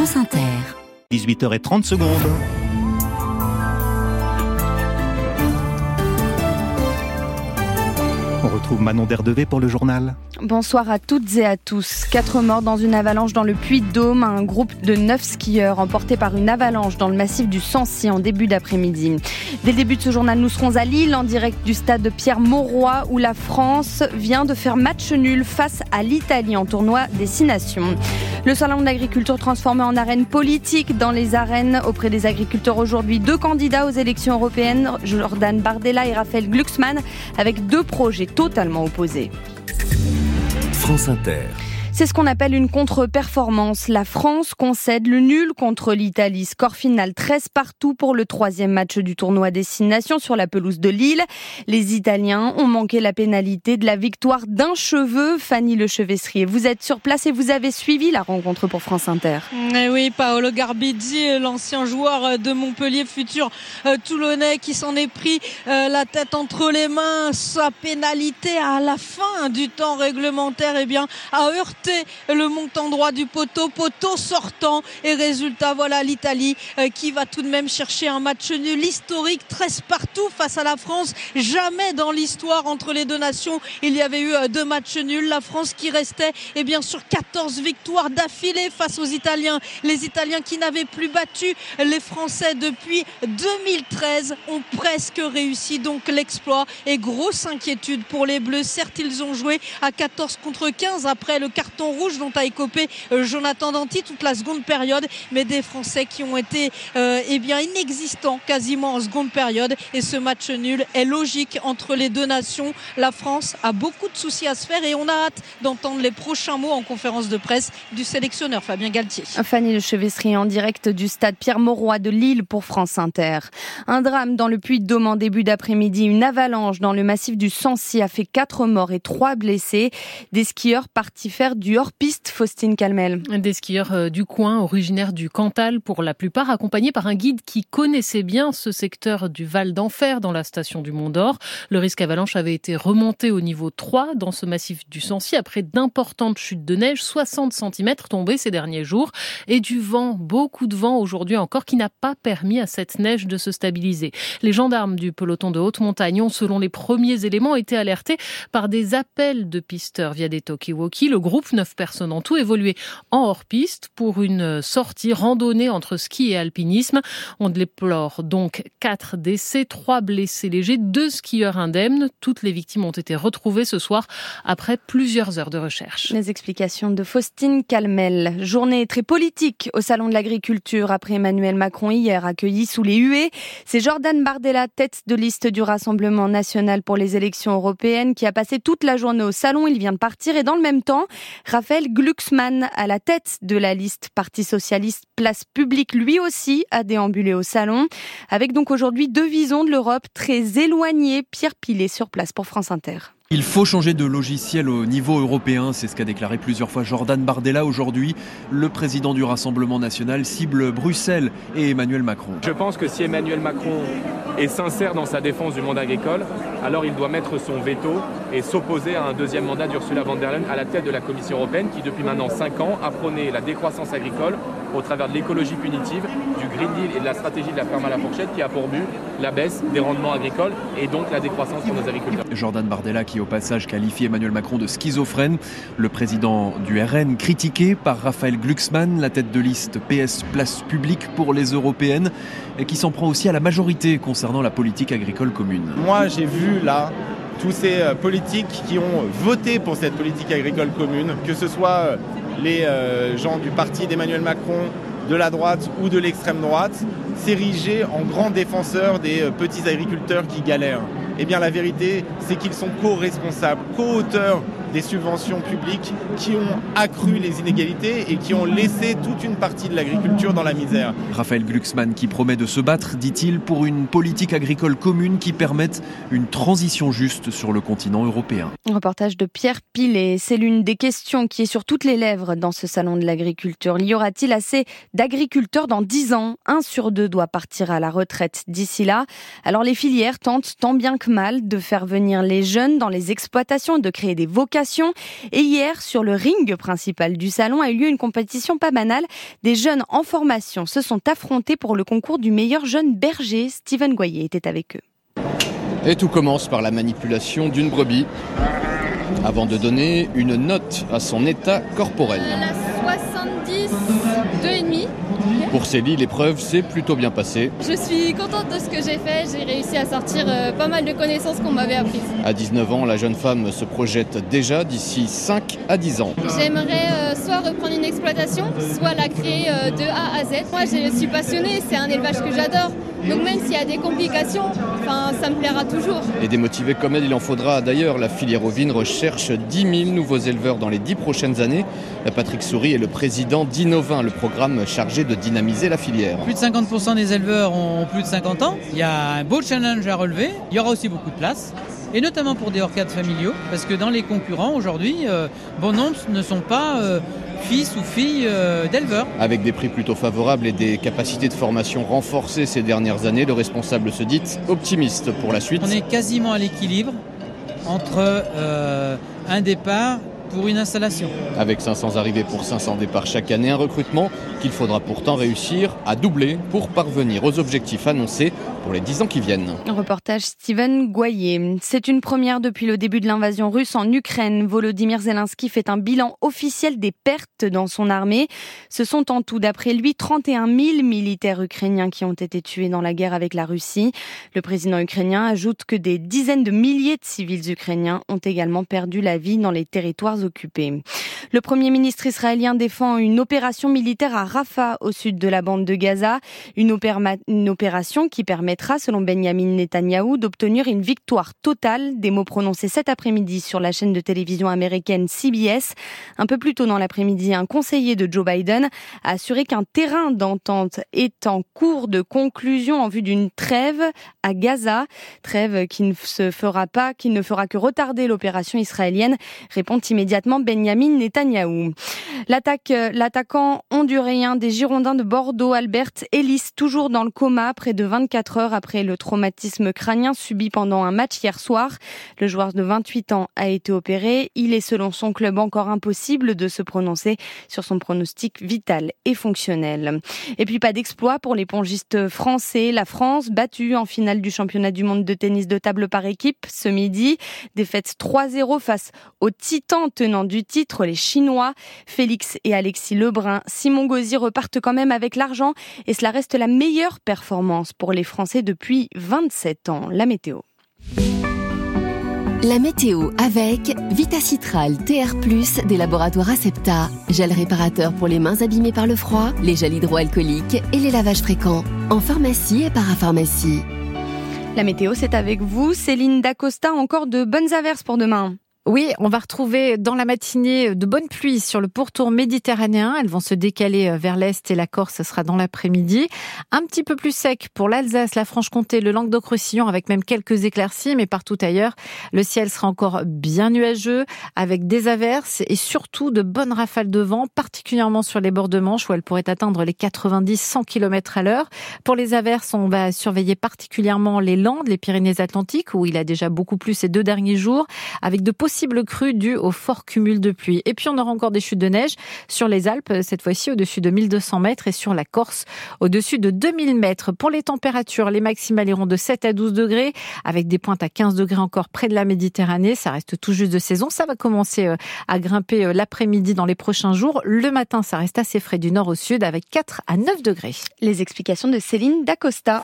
France Inter. 18h30 secondes. Manon Derdevé pour le journal. Bonsoir à toutes et à tous. Quatre morts dans une avalanche dans le Puy-de-Dôme. Un groupe de neuf skieurs emportés par une avalanche dans le massif du Sancy en début d'après-midi. Dès le début de ce journal, nous serons à Lille en direct du stade de Pierre Mauroy où la France vient de faire match nul face à l'Italie en tournoi des Six Nations. Le salon de l'agriculture transformé en arène politique dans les arènes auprès des agriculteurs aujourd'hui. Deux candidats aux élections européennes, Jordan Bardella et Raphaël Glucksmann, avec deux projets totalement France Inter. C'est ce qu'on appelle une contre-performance. La France concède le nul contre l'Italie. Score final 13 partout pour le troisième match du tournoi Destination sur la pelouse de Lille. Les Italiens ont manqué la pénalité de la victoire d'un cheveu. Fanny Lechevesserie, vous êtes sur place et vous avez suivi la rencontre pour France Inter. Eh oui, Paolo Garbidi, l'ancien joueur de Montpellier, futur euh, Toulonnais, qui s'en est pris euh, la tête entre les mains. Sa pénalité à la fin du temps réglementaire, eh bien, a heurté le montant droit du poteau, poteau sortant et résultat voilà l'Italie euh, qui va tout de même chercher un match nul historique 13 partout face à la France. Jamais dans l'histoire entre les deux nations il y avait eu euh, deux matchs nuls. La France qui restait et bien sûr 14 victoires d'affilée face aux Italiens. Les Italiens qui n'avaient plus battu les Français depuis 2013 ont presque réussi donc l'exploit et grosse inquiétude pour les Bleus. Certes ils ont joué à 14 contre 15 après le carton rouge dont a écopé euh, Jonathan Danti toute la seconde période, mais des Français qui ont été euh, eh bien inexistants quasiment en seconde période. Et ce match nul est logique entre les deux nations. La France a beaucoup de soucis à se faire et on a hâte d'entendre les prochains mots en conférence de presse du sélectionneur Fabien Galtier. Fanny Le Chevesserie en direct du stade Pierre-Mauroy de Lille pour France Inter. Un drame dans le Puy-de-Dôme en début d'après-midi. Une avalanche dans le massif du Sancy a fait quatre morts et trois blessés. Des skieurs partis faire du hors-piste, Faustine Calmel. Des skieurs euh, du coin, originaires du Cantal pour la plupart, accompagnés par un guide qui connaissait bien ce secteur du Val d'Enfer dans la station du Mont d'Or. Le risque avalanche avait été remonté au niveau 3 dans ce massif du Sancy après d'importantes chutes de neige, 60 cm tombées ces derniers jours et du vent, beaucoup de vent aujourd'hui encore qui n'a pas permis à cette neige de se stabiliser. Les gendarmes du peloton de haute montagne ont, selon les premiers éléments, été alertés par des appels de pisteurs via des talkie-walkie. Le groupe neuf personnes en tout évolué en hors-piste pour une sortie randonnée entre ski et alpinisme. On déplore donc quatre décès, trois blessés légers, deux skieurs indemnes. Toutes les victimes ont été retrouvées ce soir après plusieurs heures de recherche. Les explications de Faustine Calmel. Journée très politique au Salon de l'Agriculture après Emmanuel Macron hier accueilli sous les huées. C'est Jordan Bardella, tête de liste du Rassemblement national pour les élections européennes, qui a passé toute la journée au salon. Il vient de partir et dans le même temps, Raphaël Glucksmann, à la tête de la liste Parti Socialiste Place Publique, lui aussi a déambulé au salon, avec donc aujourd'hui deux visions de l'Europe très éloignées. Pierre Pilet sur place pour France Inter. Il faut changer de logiciel au niveau européen, c'est ce qu'a déclaré plusieurs fois Jordan Bardella aujourd'hui. Le président du Rassemblement national cible Bruxelles et Emmanuel Macron. Je pense que si Emmanuel Macron est sincère dans sa défense du monde agricole, alors il doit mettre son veto et s'opposer à un deuxième mandat d'Ursula von der Leyen à la tête de la Commission européenne qui depuis maintenant 5 ans a prôné la décroissance agricole au travers de l'écologie punitive, du Green Deal et de la stratégie de la ferme à la fourchette qui a pour but la baisse des rendements agricoles et donc la décroissance pour nos agriculteurs. Jordan Bardella qui au passage qualifie Emmanuel Macron de schizophrène, le président du RN critiqué par Raphaël Glucksmann, la tête de liste PS Place Publique pour les européennes, et qui s'en prend aussi à la majorité concernant la politique agricole commune. Moi j'ai vu là tous ces euh, politiques qui ont voté pour cette politique agricole commune, que ce soit euh, les euh, gens du parti d'Emmanuel Macron, de la droite ou de l'extrême droite, s'ériger en grands défenseurs des petits agriculteurs qui galèrent. Eh bien la vérité, c'est qu'ils sont co-responsables, co-auteurs des subventions publiques qui ont accru les inégalités et qui ont laissé toute une partie de l'agriculture dans la misère. Raphaël Glucksmann qui promet de se battre, dit-il, pour une politique agricole commune qui permette une transition juste sur le continent européen. reportage de Pierre Pilet. C'est l'une des questions qui est sur toutes les lèvres dans ce salon de l'agriculture. Y aura-t-il assez d'agriculteurs dans 10 ans? Un sur deux doit partir à la retraite d'ici là. Alors les filières tentent tant bien que mal de faire venir les jeunes dans les exploitations et de créer des vocations Et hier, sur le ring principal du salon, a eu lieu une compétition pas banale. Des jeunes en formation se sont affrontés pour le concours du meilleur jeune berger. Steven Goyer était avec eux. Et tout commence par la manipulation d'une brebis avant de donner une note à son état corporel. La 70, 2,5. Pour Célie, l'épreuve s'est plutôt bien passée. Je suis contente de ce que j'ai fait. J'ai réussi à sortir euh, pas mal de connaissances qu'on m'avait apprises. À 19 ans, la jeune femme se projette déjà d'ici 5 à 10 ans. J'aimerais euh, soit reprendre une exploitation, soit la créer euh, de A à Z. Moi, je suis passionnée. C'est un élevage que j'adore. Donc même s'il y a des complications, enfin, ça me plaira toujours. Et démotivés comme elle, il en faudra d'ailleurs. La filière ovine recherche 10 000 nouveaux éleveurs dans les 10 prochaines années. Patrick Souris est le président d'Innovin, le programme chargé de dynamiser la filière. Plus de 50% des éleveurs ont plus de 50 ans. Il y a un beau challenge à relever. Il y aura aussi beaucoup de place et notamment pour des orcades familiaux, parce que dans les concurrents aujourd'hui, euh, bon nombre ne sont pas euh, fils ou filles euh, d'éleveurs. Avec des prix plutôt favorables et des capacités de formation renforcées ces dernières années, le responsable se dit optimiste pour la suite. On est quasiment à l'équilibre entre un départ pour une installation. Avec 500 arrivées pour 500 départs chaque année, un recrutement qu'il faudra pourtant réussir à doubler pour parvenir aux objectifs annoncés pour les 10 ans qui viennent. Reportage Steven Goyer. C'est une première depuis le début de l'invasion russe en Ukraine. Volodymyr Zelensky fait un bilan officiel des pertes dans son armée. Ce sont en tout, d'après lui, 31 000 militaires ukrainiens qui ont été tués dans la guerre avec la Russie. Le président ukrainien ajoute que des dizaines de milliers de civils ukrainiens ont également perdu la vie dans les territoires occupés. Le Premier ministre israélien défend une opération militaire à Rafah, au sud de la bande de Gaza, une, opération qui permettra, selon Benjamin Netanyahou, d'obtenir une victoire totale, des mots prononcés cet après-midi sur la chaîne de télévision américaine CBS. Un peu plus tôt dans l'après-midi, un conseiller de Joe Biden a assuré qu'un terrain d'entente est en cours de conclusion en vue d'une trêve à Gaza, trêve qui ne se fera pas, qui ne fera que retarder l'opération israélienne, répond immédiatement Benjamin Netanyahou. L'attaque, euh, l'attaquant honduréen des Girondins de Bordeaux, Albert Ellis, toujours dans le coma, près de 24 heures après le traumatisme crânien subi pendant un match hier soir. Le joueur de 28 ans a été opéré. Il est, selon son club, encore impossible de se prononcer sur son pronostic vital et fonctionnel. Et puis, pas d'exploit pour les pongistes français. La France, battue en finale du championnat du monde de tennis de table par équipe ce midi. Défaite 3-0 face aux titans tenant du titre, les Chinois. Félix et Alexis Lebrun, Simon Gauzy repartent quand même avec l'argent et cela reste la meilleure performance pour les Français depuis 27 ans. La météo. La météo avec Vitacitral TR+, des laboratoires Acepta, gel réparateur pour les mains abîmées par le froid, les gels hydroalcooliques et les lavages fréquents, en pharmacie et parapharmacie. La météo, c'est avec vous. Céline Dacosta, encore de bonnes averses pour demain. Oui, on va retrouver dans la matinée de bonnes pluies sur le pourtour méditerranéen. Elles vont se décaler euh, vers l'est et la Corse, ce sera dans l'après-midi. Un petit peu plus sec pour l'Alsace, la Franche-Comté, le Languedoc-Roussillon avec même quelques éclaircies, mais partout ailleurs, le ciel sera encore bien nuageux avec des averses et surtout de bonnes rafales de vent, particulièrement sur les bords de Manche où elles pourraient atteindre les 90-100 km à l'heure. Pour les averses, on va surveiller particulièrement les Landes, les Pyrénées-Atlantiques où il a déjà beaucoup plu ces deux derniers jours avec de possibles possible crue due au fort cumul de pluie. Et puis on aura encore des chutes de neige sur les Alpes, cette fois-ci au-dessus de 1200 mètres, et sur la Corse au-dessus de 2000 mètres. Pour les températures, les maximales iront de 7 à 12 degrés, avec des pointes à 15 degrés encore près de la Méditerranée. Ça reste tout juste de saison. Ça va commencer euh, à grimper euh, l'après-midi dans les prochains jours. Le matin, ça reste assez frais du nord au sud, avec 4 à 9 degrés. Les explications de Céline Dacosta.